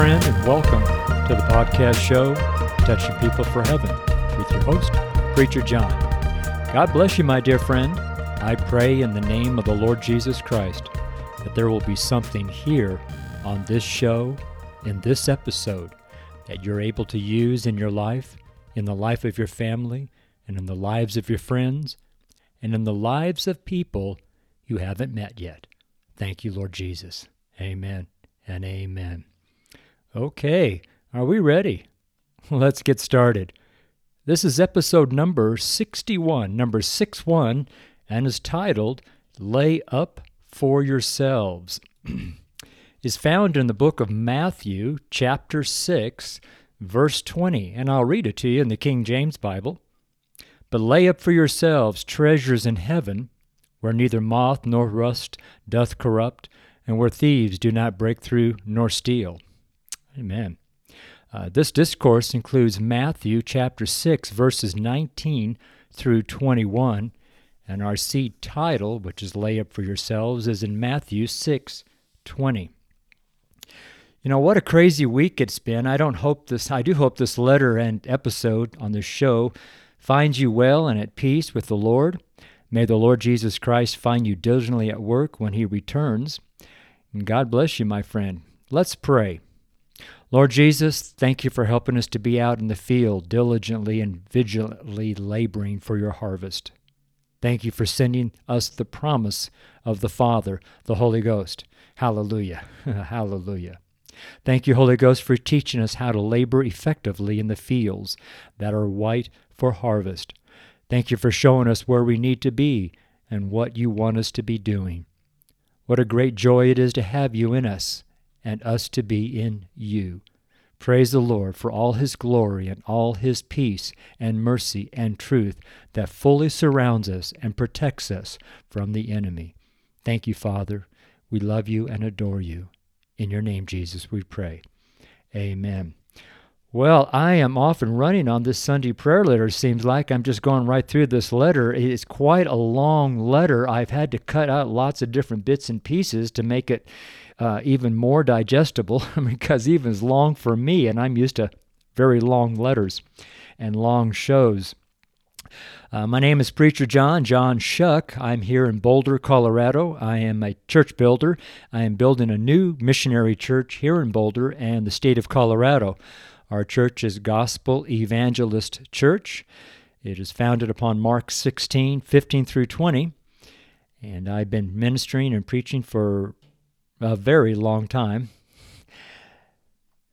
friend, and welcome to the podcast show, Touching People for Heaven, with your host, Preacher John. God bless you, my dear friend. I pray in the name of the Lord Jesus Christ that there will be something here on this show, in this episode, that you're able to use in your life, in the life of your family, and in the lives of your friends, and in the lives of people you haven't met yet. Thank you, Lord Jesus. Amen and amen. Okay, are we ready? Let's get started. This is episode number 61, number 61, and is titled Lay Up for Yourselves. is found in the book of Matthew, chapter 6, verse 20, and I'll read it to you in the King James Bible. But lay up for yourselves treasures in heaven, where neither moth nor rust doth corrupt, and where thieves do not break through nor steal. Amen. Uh, this discourse includes Matthew chapter 6, verses 19 through 21, and our seed title, which is Lay Up for Yourselves, is in Matthew 6 20. You know, what a crazy week it's been. I don't hope this, I do hope this letter and episode on this show finds you well and at peace with the Lord. May the Lord Jesus Christ find you diligently at work when he returns. And God bless you, my friend. Let's pray. Lord Jesus, thank you for helping us to be out in the field diligently and vigilantly laboring for your harvest. Thank you for sending us the promise of the Father, the Holy Ghost. Hallelujah. Hallelujah. Thank you, Holy Ghost, for teaching us how to labor effectively in the fields that are white for harvest. Thank you for showing us where we need to be and what you want us to be doing. What a great joy it is to have you in us and us to be in you. Praise the Lord for all his glory and all his peace and mercy and truth that fully surrounds us and protects us from the enemy. Thank you, Father. We love you and adore you. In your name, Jesus, we pray. Amen. Well, I am off and running on this Sunday prayer letter. Seems like I'm just going right through this letter. It's quite a long letter. I've had to cut out lots of different bits and pieces to make it uh, even more digestible because even as long for me, and I'm used to very long letters and long shows. Uh, my name is Preacher John, John Shuck. I'm here in Boulder, Colorado. I am a church builder. I am building a new missionary church here in Boulder and the state of Colorado. Our church is Gospel Evangelist Church. It is founded upon Mark 16, 15 through 20. And I've been ministering and preaching for a very long time.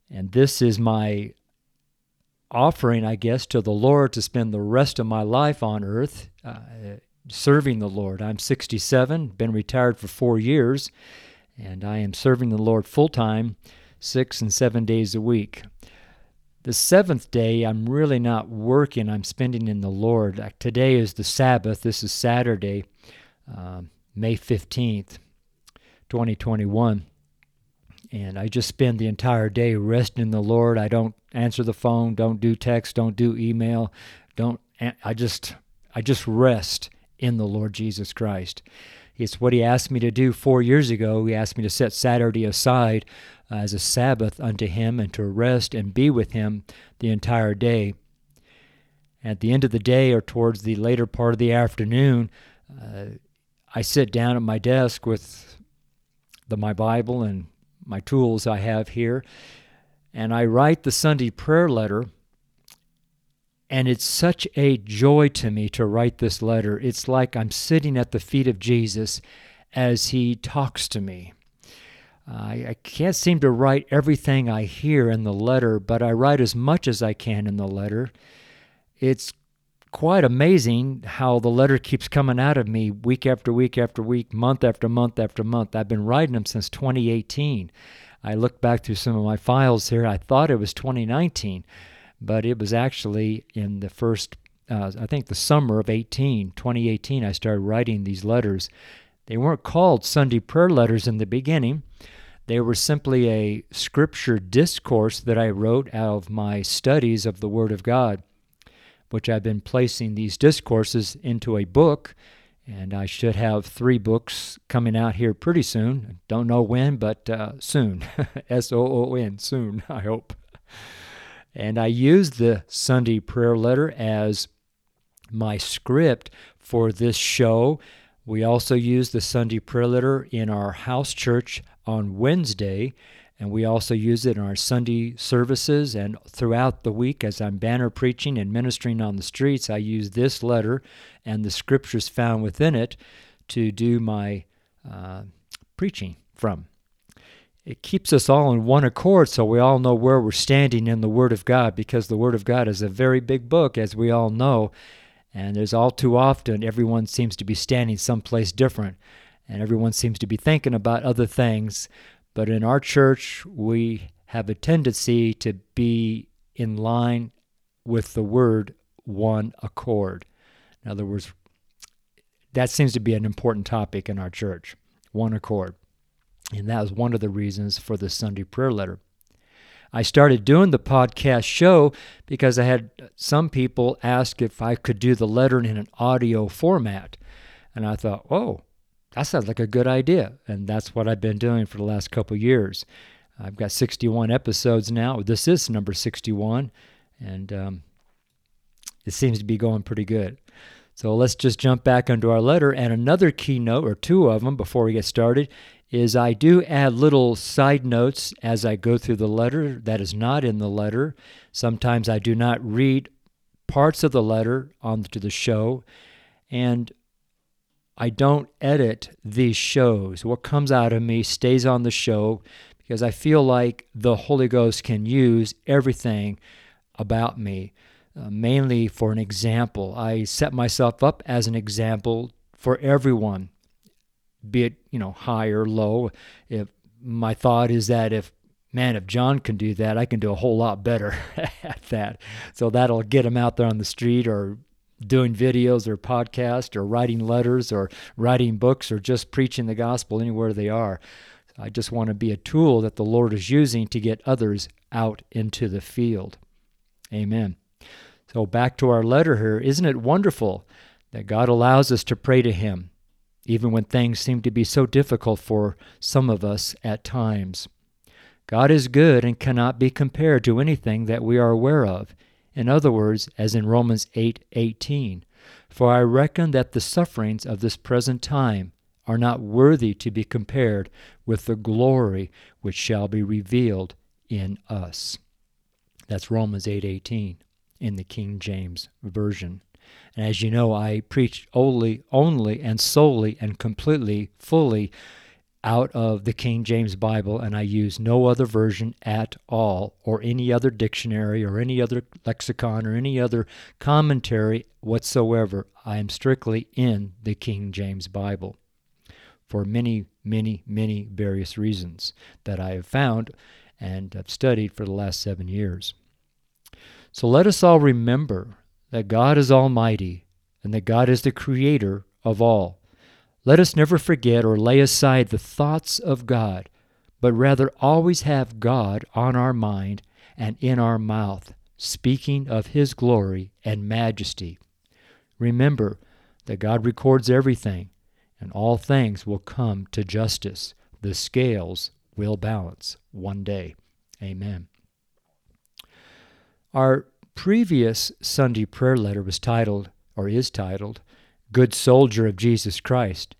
And this is my offering, I guess, to the Lord to spend the rest of my life on earth uh, serving the Lord. I'm 67, been retired for four years, and I am serving the Lord full time, six and seven days a week. The seventh day, I'm really not working, I'm spending in the Lord. Today is the Sabbath. This is Saturday, uh, May 15th, 2021. And I just spend the entire day resting in the Lord. I don't answer the phone, don't do text, don't do email, don't I just I just rest in the Lord Jesus Christ. It's what he asked me to do 4 years ago. He asked me to set Saturday aside as a Sabbath unto him and to rest and be with him the entire day. At the end of the day or towards the later part of the afternoon, uh, I sit down at my desk with the, my Bible and my tools I have here, and I write the Sunday prayer letter. And it's such a joy to me to write this letter. It's like I'm sitting at the feet of Jesus as he talks to me. I, I can't seem to write everything I hear in the letter, but I write as much as I can in the letter. It's quite amazing how the letter keeps coming out of me week after week after week, month after month after month. I've been writing them since 2018. I looked back through some of my files here. I thought it was 2019, but it was actually in the first, uh, I think the summer of 18, 2018, I started writing these letters. They weren't called Sunday prayer letters in the beginning. They were simply a scripture discourse that I wrote out of my studies of the Word of God, which I've been placing these discourses into a book, And I should have three books coming out here pretty soon. Don't know when, but uh, soon. S O O N, soon, I hope. And I use the Sunday prayer letter as my script for this show. We also use the Sunday prayer letter in our house church on Wednesday, and we also use it in our Sunday services and throughout the week as I'm banner preaching and ministering on the streets. I use this letter and the scriptures found within it to do my uh, preaching from. It keeps us all in one accord so we all know where we're standing in the Word of God because the Word of God is a very big book, as we all know. And there's all too often everyone seems to be standing someplace different, and everyone seems to be thinking about other things. But in our church, we have a tendency to be in line with the word one accord. In other words, that seems to be an important topic in our church one accord. And that was one of the reasons for the Sunday prayer letter. I started doing the podcast show because I had some people ask if I could do the letter in an audio format. And I thought, oh, that sounds like a good idea. And that's what I've been doing for the last couple years. I've got 61 episodes now. This is number 61. And um, it seems to be going pretty good. So let's just jump back into our letter. And another keynote, or two of them before we get started, is I do add little side notes as I go through the letter that is not in the letter. Sometimes I do not read parts of the letter onto the show, and I don't edit these shows. What comes out of me stays on the show because I feel like the Holy Ghost can use everything about me, uh, mainly for an example. I set myself up as an example for everyone be it you know high or low. If my thought is that if man, if John can do that, I can do a whole lot better at that. So that'll get him out there on the street or doing videos or podcasts or writing letters or writing books or just preaching the gospel anywhere they are. I just want to be a tool that the Lord is using to get others out into the field. Amen. So back to our letter here. Isn't it wonderful that God allows us to pray to Him? even when things seem to be so difficult for some of us at times. God is good and cannot be compared to anything that we are aware of. In other words, as in Romans 8:18, 8, for I reckon that the sufferings of this present time are not worthy to be compared with the glory which shall be revealed in us. That's Romans 8:18 8, in the King James version. And as you know, I preach only, only and solely and completely, fully out of the King James Bible, and I use no other version at all, or any other dictionary, or any other lexicon, or any other commentary whatsoever. I am strictly in the King James Bible for many, many, many various reasons that I have found and have studied for the last seven years. So let us all remember that God is almighty and that God is the creator of all. Let us never forget or lay aside the thoughts of God, but rather always have God on our mind and in our mouth, speaking of His glory and majesty. Remember that God records everything, and all things will come to justice. The scales will balance one day. Amen. Our previous Sunday prayer letter was titled, or is titled, Good Soldier of Jesus Christ,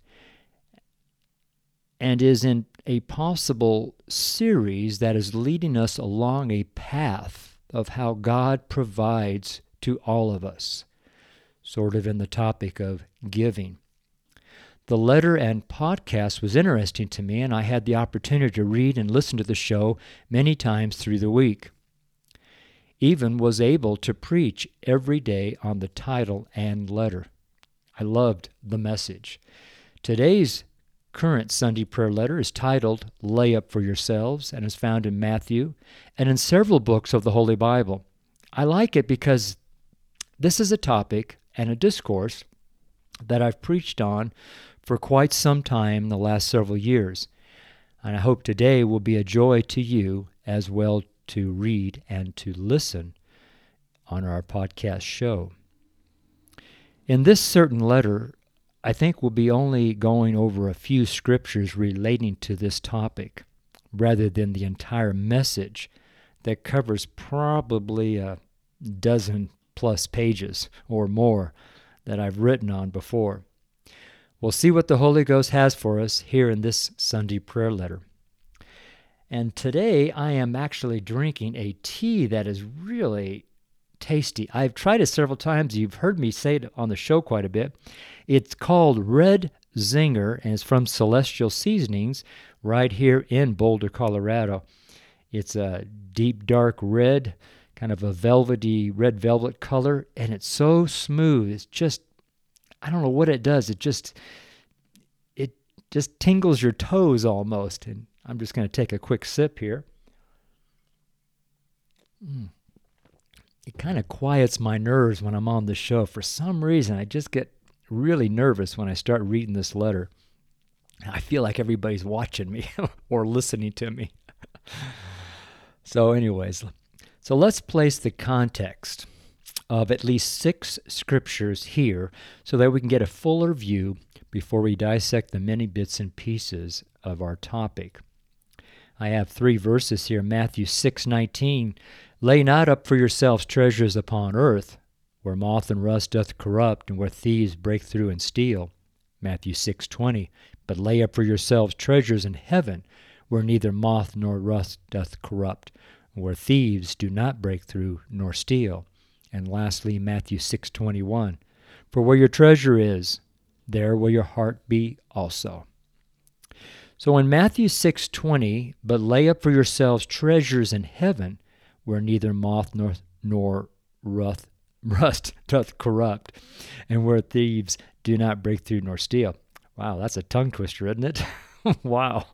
and is in a possible series that is leading us along a path of how God provides to all of us, sort of in the topic of giving. The letter and podcast was interesting to me, and I had the opportunity to read and listen to the show many times through the week even was able to preach every day on the title and letter. I loved the message. Today's current Sunday prayer letter is titled Lay Up for Yourselves and is found in Matthew and in several books of the Holy Bible. I like it because this is a topic and a discourse that I've preached on for quite some time in the last several years. And I hope today will be a joy to you as well to read and to listen on our podcast show. In this certain letter, I think we'll be only going over a few scriptures relating to this topic rather than the entire message that covers probably a dozen plus pages or more that I've written on before. We'll see what the Holy Ghost has for us here in this Sunday prayer letter. And today I am actually drinking a tea that is really tasty. I've tried it several times. You've heard me say it on the show quite a bit. It's called Red Zinger and it's from Celestial Seasonings right here in Boulder, Colorado. It's a deep dark red, kind of a velvety red velvet color, and it's so smooth. It's just I don't know what it does. It just it just tingles your toes almost. And I'm just going to take a quick sip here. Mm. It kind of quiets my nerves when I'm on the show. For some reason, I just get really nervous when I start reading this letter. I feel like everybody's watching me or listening to me. so, anyways, so let's place the context of at least six scriptures here so that we can get a fuller view before we dissect the many bits and pieces of our topic. I have three verses here Matthew 6:19 Lay not up for yourselves treasures upon earth where moth and rust doth corrupt and where thieves break through and steal. Matthew 6:20 But lay up for yourselves treasures in heaven where neither moth nor rust doth corrupt where thieves do not break through nor steal. And lastly, Matthew 6:21, "For where your treasure is, there will your heart be also." So in Matthew 6:20, "But lay up for yourselves treasures in heaven, where neither moth nor nor rust, rust doth corrupt, and where thieves do not break through nor steal." Wow, that's a tongue twister, isn't it? wow.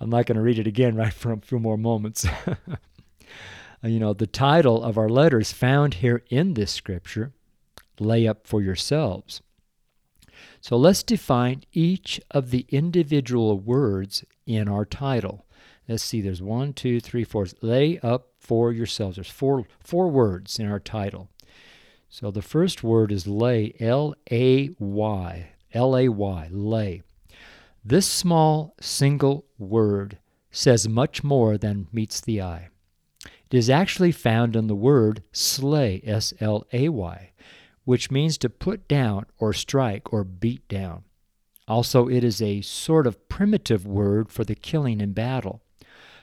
I'm not going to read it again right for a few more moments. You know, the title of our letter is found here in this scripture lay up for yourselves. So let's define each of the individual words in our title. Let's see, there's one, two, three, four. Lay up for yourselves. There's four, four words in our title. So the first word is lay, L A Y, L A Y, lay. This small single word says much more than meets the eye. It is actually found in the word slay, S L A Y, which means to put down or strike or beat down. Also, it is a sort of primitive word for the killing in battle,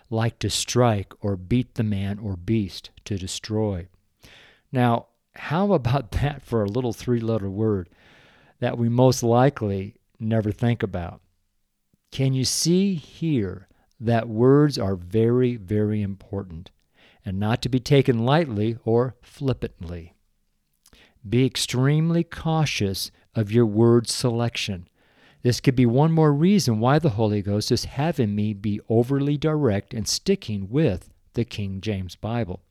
like to strike or beat the man or beast, to destroy. Now, how about that for a little three letter word that we most likely never think about? Can you see here that words are very, very important? and not to be taken lightly or flippantly. Be extremely cautious of your word selection. This could be one more reason why the Holy Ghost is having me be overly direct and sticking with the King James Bible.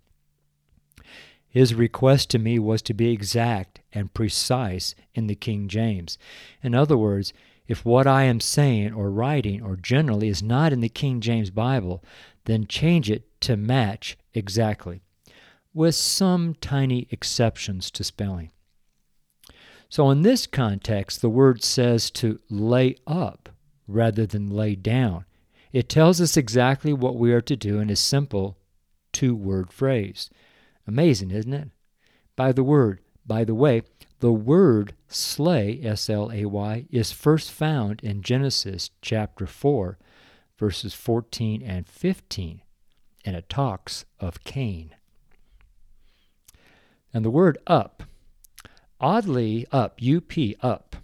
His request to me was to be exact and precise in the King James. In other words, if what I am saying or writing or generally is not in the King James Bible, then change it to match exactly, with some tiny exceptions to spelling. So, in this context, the word says to lay up rather than lay down. It tells us exactly what we are to do in a simple two word phrase. Amazing, isn't it? By the word, by the way, the word slay, S L A Y, is first found in Genesis chapter 4, verses 14 and 15 and it talks of Cain. And the word up, oddly, up, UP, up.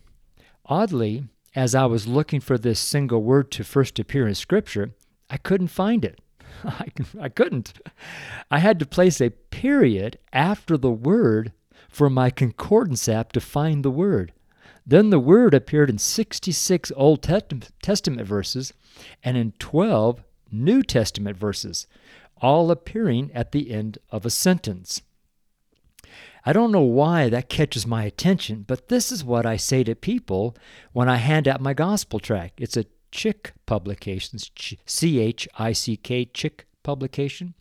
Oddly, as I was looking for this single word to first appear in Scripture, I couldn't find it. I, I couldn't. I had to place a period after the word for my concordance app to find the word. Then the word appeared in 66 Old Testament verses and in 12 New Testament verses, all appearing at the end of a sentence. I don't know why that catches my attention, but this is what I say to people when I hand out my gospel tract. It's a Chick Publications, C H I C K, Chick publication.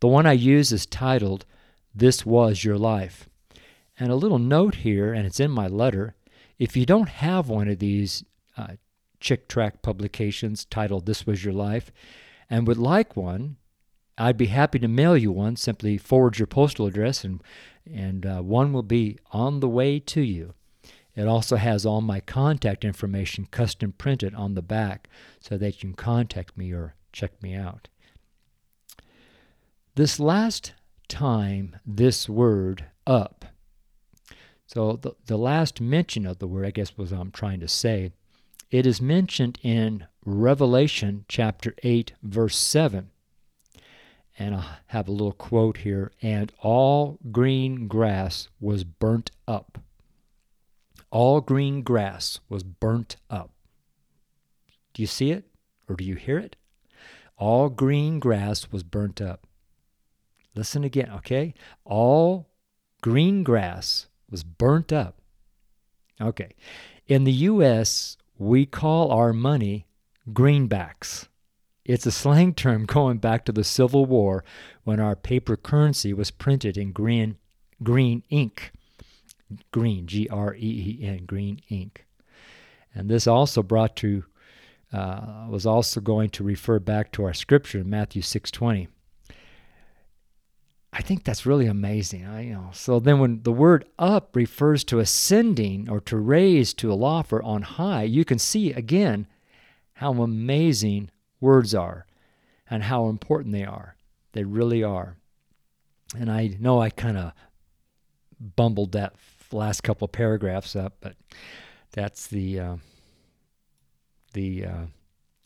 The one I use is titled, This Was Your Life. And a little note here, and it's in my letter If you don't have one of these uh, Chick tract publications titled This Was Your Life and would like one, I'd be happy to mail you one. Simply forward your postal address, and, and uh, one will be on the way to you. It also has all my contact information custom printed on the back so that you can contact me or check me out. This last time, this word up. So, the, the last mention of the word, I guess, was what I'm trying to say. It is mentioned in Revelation chapter 8, verse 7. And I have a little quote here and all green grass was burnt up. All green grass was burnt up. Do you see it or do you hear it? All green grass was burnt up. Listen again, okay? All green grass was burnt up. Okay. In the U.S., we call our money greenbacks. It's a slang term going back to the Civil War when our paper currency was printed in green, green ink green, G R E E N, green ink. And this also brought to uh, was also going to refer back to our scripture in Matthew 6:20. I think that's really amazing. I, you know, so then when the word up refers to ascending or to raise to aloft or on high, you can see again how amazing words are and how important they are. They really are. And I know I kind of bumbled that last couple paragraphs up, but that's the uh, the uh,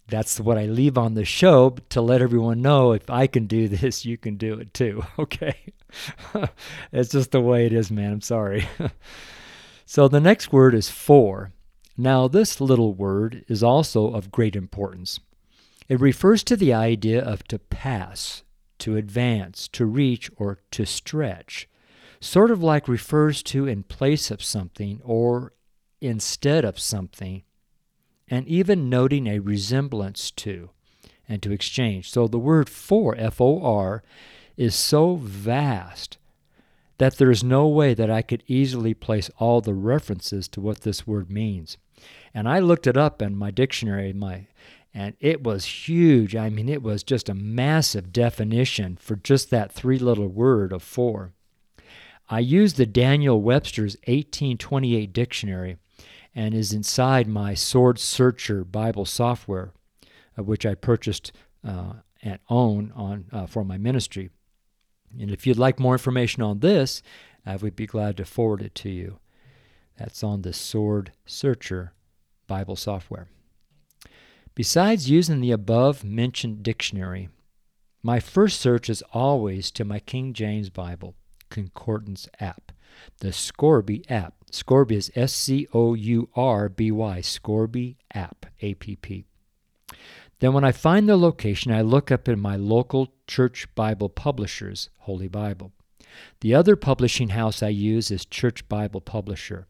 that's what I leave on the show to let everyone know if I can do this, you can do it too. Okay, it's just the way it is, man. I'm sorry. so the next word is for. Now, this little word is also of great importance. It refers to the idea of to pass, to advance, to reach, or to stretch sort of like refers to in place of something or instead of something, and even noting a resemblance to and to exchange. So the word for, F O R, is so vast that there is no way that I could easily place all the references to what this word means. And I looked it up in my dictionary, my and it was huge. I mean, it was just a massive definition for just that three little word of four. I used the Daniel Webster's 1828 dictionary and is inside my Sword Searcher Bible software, of which I purchased uh, and own on uh, for my ministry. And if you'd like more information on this, I would be glad to forward it to you. That's on the Sword Searcher Bible software. Besides using the above mentioned dictionary, my first search is always to my King James Bible. Concordance app. The Scourby app. Scourby is S C O U R B Y, Scourby app, A P P. Then, when I find the location, I look up in my local church Bible publishers, Holy Bible. The other publishing house I use is Church Bible Publisher.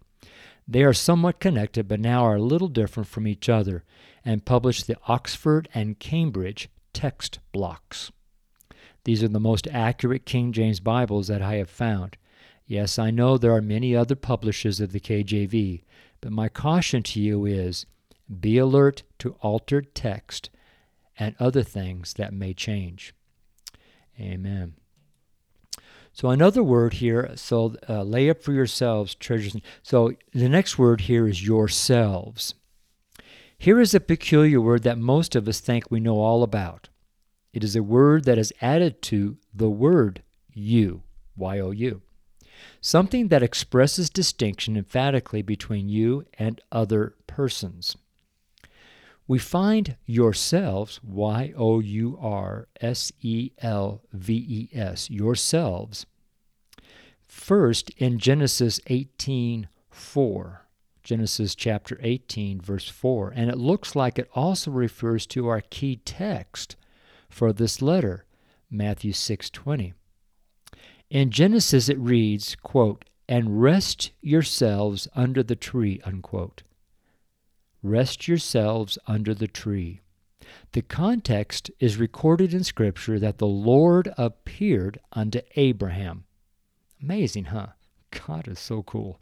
They are somewhat connected, but now are a little different from each other and publish the Oxford and Cambridge text blocks. These are the most accurate King James Bibles that I have found. Yes, I know there are many other publishers of the KJV, but my caution to you is be alert to altered text and other things that may change. Amen. So another word here, so uh, lay up for yourselves treasures. So the next word here is yourselves. Here is a peculiar word that most of us think we know all about. It is a word that is added to the word you, Y O U. Something that expresses distinction emphatically between you and other persons. We find yourselves, Y O U R S E L V E S, yourselves, first in Genesis 18 4. Genesis chapter 18, verse 4. And it looks like it also refers to our key text for this letter, Matthew 6:20. In Genesis it reads, quote, "And rest yourselves under the tree," unquote. Rest yourselves under the tree. The context is recorded in Scripture that the Lord appeared unto Abraham. Amazing, huh? God is so cool.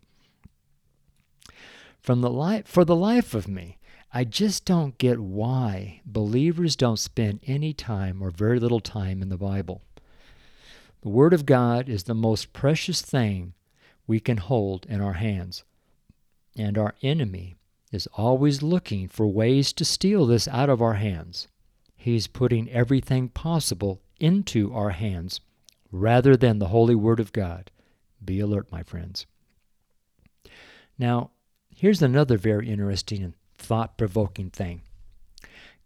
From the life, for the life of me, I just don't get why believers don't spend any time or very little time in the Bible. The Word of God is the most precious thing we can hold in our hands. And our enemy is always looking for ways to steal this out of our hands. He's putting everything possible into our hands rather than the holy Word of God. Be alert, my friends. Now, here's another very interesting and thought provoking thing.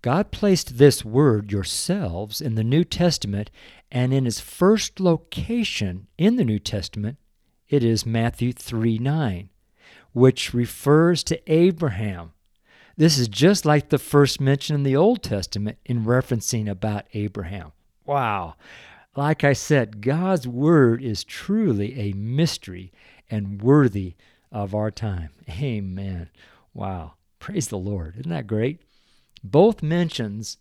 God placed this word, yourselves, in the New Testament, and in its first location in the New Testament, it is Matthew 3 9, which refers to Abraham. This is just like the first mention in the Old Testament in referencing about Abraham. Wow. Like I said, God's Word is truly a mystery and worthy of our time. Amen. Wow. Praise the Lord. Isn't that great? Both mentions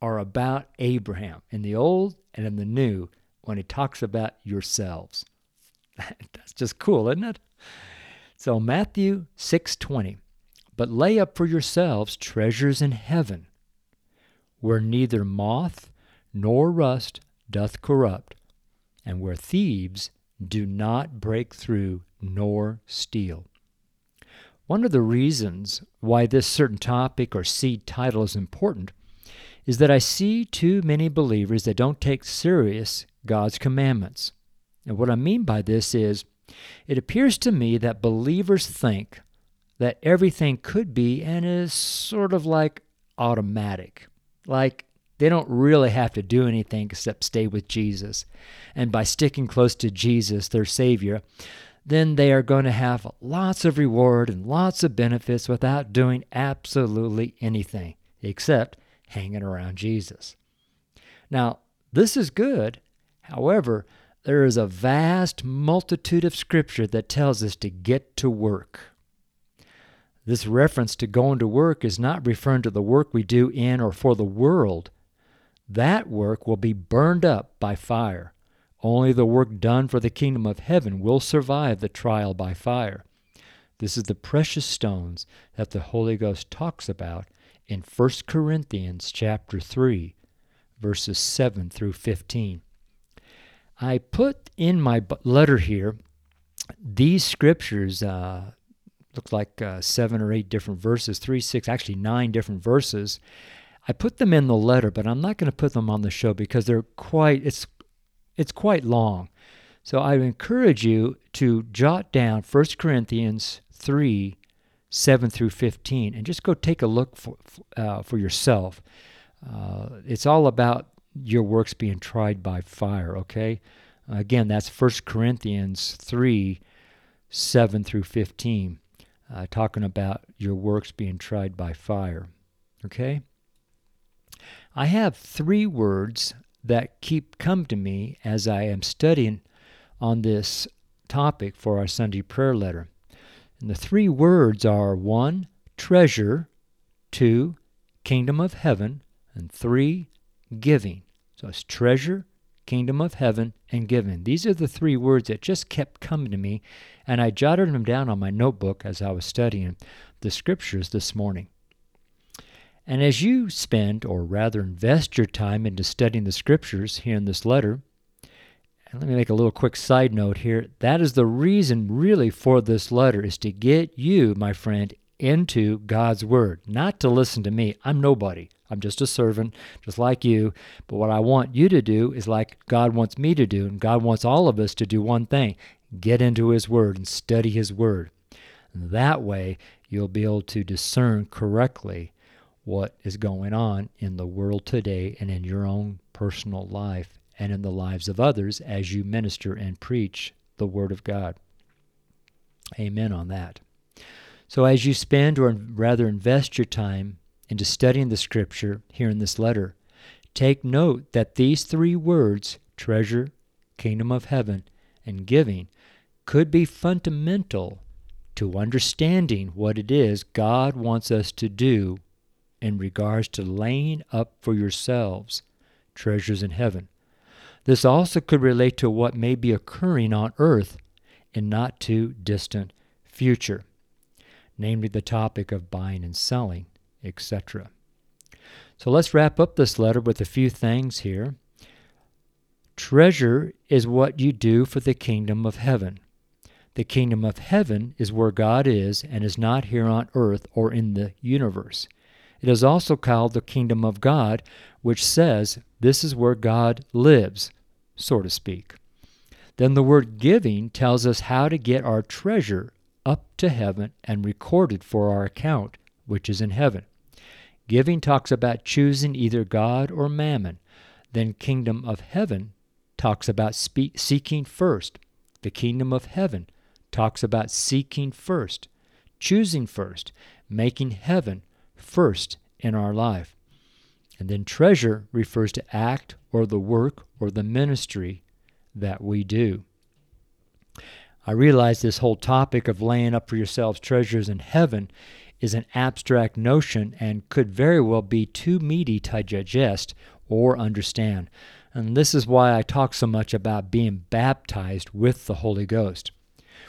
are about Abraham in the Old and in the New when he talks about yourselves. That's just cool, isn't it? So Matthew 6:20. But lay up for yourselves treasures in heaven, where neither moth nor rust doth corrupt, and where thieves do not break through nor steal. One of the reasons why this certain topic or seed title is important is that I see too many believers that don't take serious God's commandments. And what I mean by this is it appears to me that believers think that everything could be and is sort of like automatic. Like they don't really have to do anything except stay with Jesus. And by sticking close to Jesus, their Savior, then they are going to have lots of reward and lots of benefits without doing absolutely anything except hanging around Jesus. Now, this is good. However, there is a vast multitude of scripture that tells us to get to work. This reference to going to work is not referring to the work we do in or for the world. That work will be burned up by fire. Only the work done for the kingdom of heaven will survive the trial by fire. This is the precious stones that the Holy Ghost talks about in 1 Corinthians chapter 3 verses 7 through 15. I put in my letter here these scriptures uh, look like uh, seven or eight different verses, three, six, actually nine different verses. I put them in the letter, but I'm not going to put them on the show because they're quite it's it's quite long. So I encourage you to jot down 1 Corinthians 3 7 through 15 and just go take a look for, uh, for yourself. Uh, it's all about your works being tried by fire, okay? Again, that's 1 Corinthians 3 7 through 15, uh, talking about your works being tried by fire, okay? I have three words that keep come to me as I am studying on this topic for our Sunday prayer letter. And the three words are one, treasure, two, kingdom of heaven, and three, giving. So it's treasure, kingdom of heaven, and giving. These are the three words that just kept coming to me, and I jotted them down on my notebook as I was studying the scriptures this morning. And as you spend, or rather invest your time into studying the scriptures here in this letter, and let me make a little quick side note here. That is the reason, really, for this letter is to get you, my friend, into God's Word, not to listen to me. I'm nobody. I'm just a servant, just like you. But what I want you to do is like God wants me to do, and God wants all of us to do one thing get into His Word and study His Word. And that way, you'll be able to discern correctly what is going on in the world today and in your own personal life and in the lives of others as you minister and preach the Word of God. Amen on that. So, as you spend, or rather invest your time into studying the Scripture here in this letter, take note that these three words treasure, kingdom of heaven, and giving could be fundamental to understanding what it is God wants us to do in regards to laying up for yourselves treasures in heaven. This also could relate to what may be occurring on earth in not too distant future. namely the topic of buying and selling, etc. So let's wrap up this letter with a few things here. Treasure is what you do for the kingdom of heaven. The kingdom of heaven is where God is and is not here on earth or in the universe. It is also called the kingdom of God, which says this is where God lives, so to speak. Then the word giving tells us how to get our treasure up to heaven and recorded for our account, which is in heaven. Giving talks about choosing either God or mammon. Then kingdom of heaven talks about spe- seeking first. The kingdom of heaven talks about seeking first, choosing first, making heaven first in our life. And then treasure refers to act or the work or the ministry that we do. I realize this whole topic of laying up for yourselves treasures in heaven is an abstract notion and could very well be too meaty to digest or understand. And this is why I talk so much about being baptized with the Holy Ghost.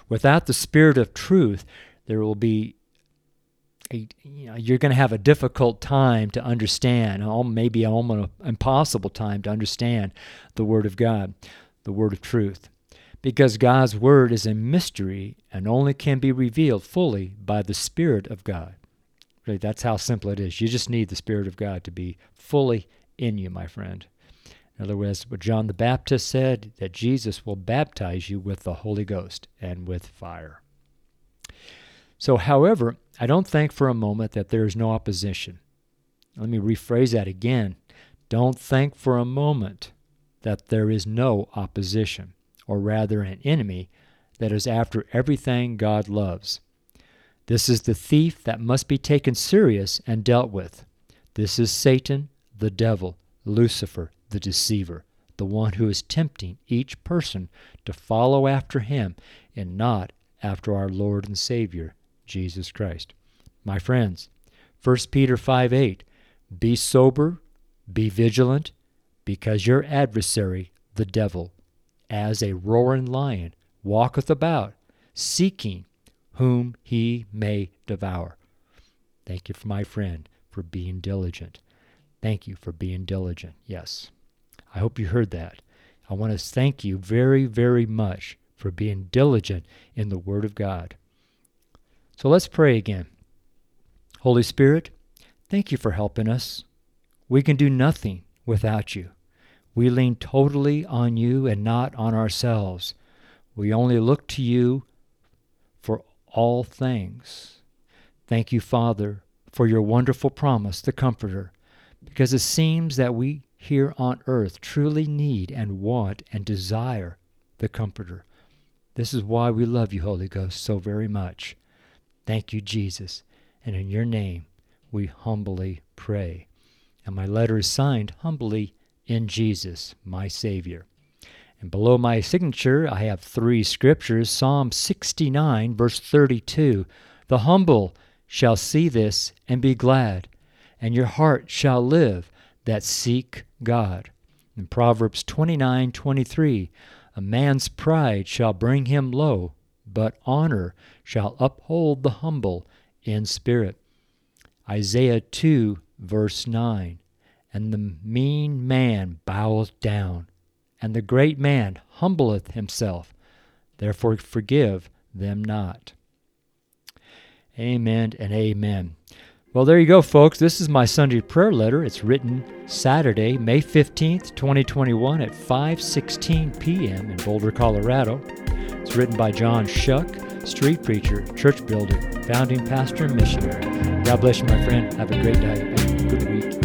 Without the Spirit of truth, there will be a, you know, you're going to have a difficult time to understand, maybe almost an impossible time to understand the Word of God, the Word of truth because God's Word is a mystery and only can be revealed fully by the Spirit of God. Really, that's how simple it is. You just need the Spirit of God to be fully in you, my friend. In other words, what John the Baptist said, that Jesus will baptize you with the Holy Ghost and with fire. So, however, I don't think for a moment that there is no opposition. Let me rephrase that again. Don't think for a moment that there is no opposition or rather an enemy, that is after everything God loves. This is the thief that must be taken serious and dealt with. This is Satan, the devil, Lucifer, the deceiver, the one who is tempting each person to follow after him and not after our Lord and Savior, Jesus Christ. My friends, 1 Peter 5 8, be sober, be vigilant, because your adversary, the devil, as a roaring lion walketh about, seeking whom he may devour. Thank you, for my friend, for being diligent. Thank you for being diligent. Yes. I hope you heard that. I want to thank you very, very much for being diligent in the Word of God. So let's pray again. Holy Spirit, thank you for helping us. We can do nothing without you. We lean totally on you and not on ourselves. We only look to you for all things. Thank you, Father, for your wonderful promise, the Comforter, because it seems that we here on earth truly need and want and desire the Comforter. This is why we love you, Holy Ghost, so very much. Thank you, Jesus. And in your name we humbly pray. And my letter is signed humbly in Jesus, my Savior. And below my signature, I have three scriptures Psalm 69, verse 32. The humble shall see this and be glad, and your heart shall live that seek God. In Proverbs 29, 23, a man's pride shall bring him low, but honor shall uphold the humble in spirit. Isaiah 2, verse 9 and the mean man boweth down, and the great man humbleth himself. Therefore forgive them not. Amen and amen. Well, there you go, folks. This is my Sunday prayer letter. It's written Saturday, May 15th, 2021 at 5:16 p.m. in Boulder, Colorado. It's written by John Shuck, street preacher, church builder, founding pastor, and missionary. God bless you, my friend. Have a great day good week.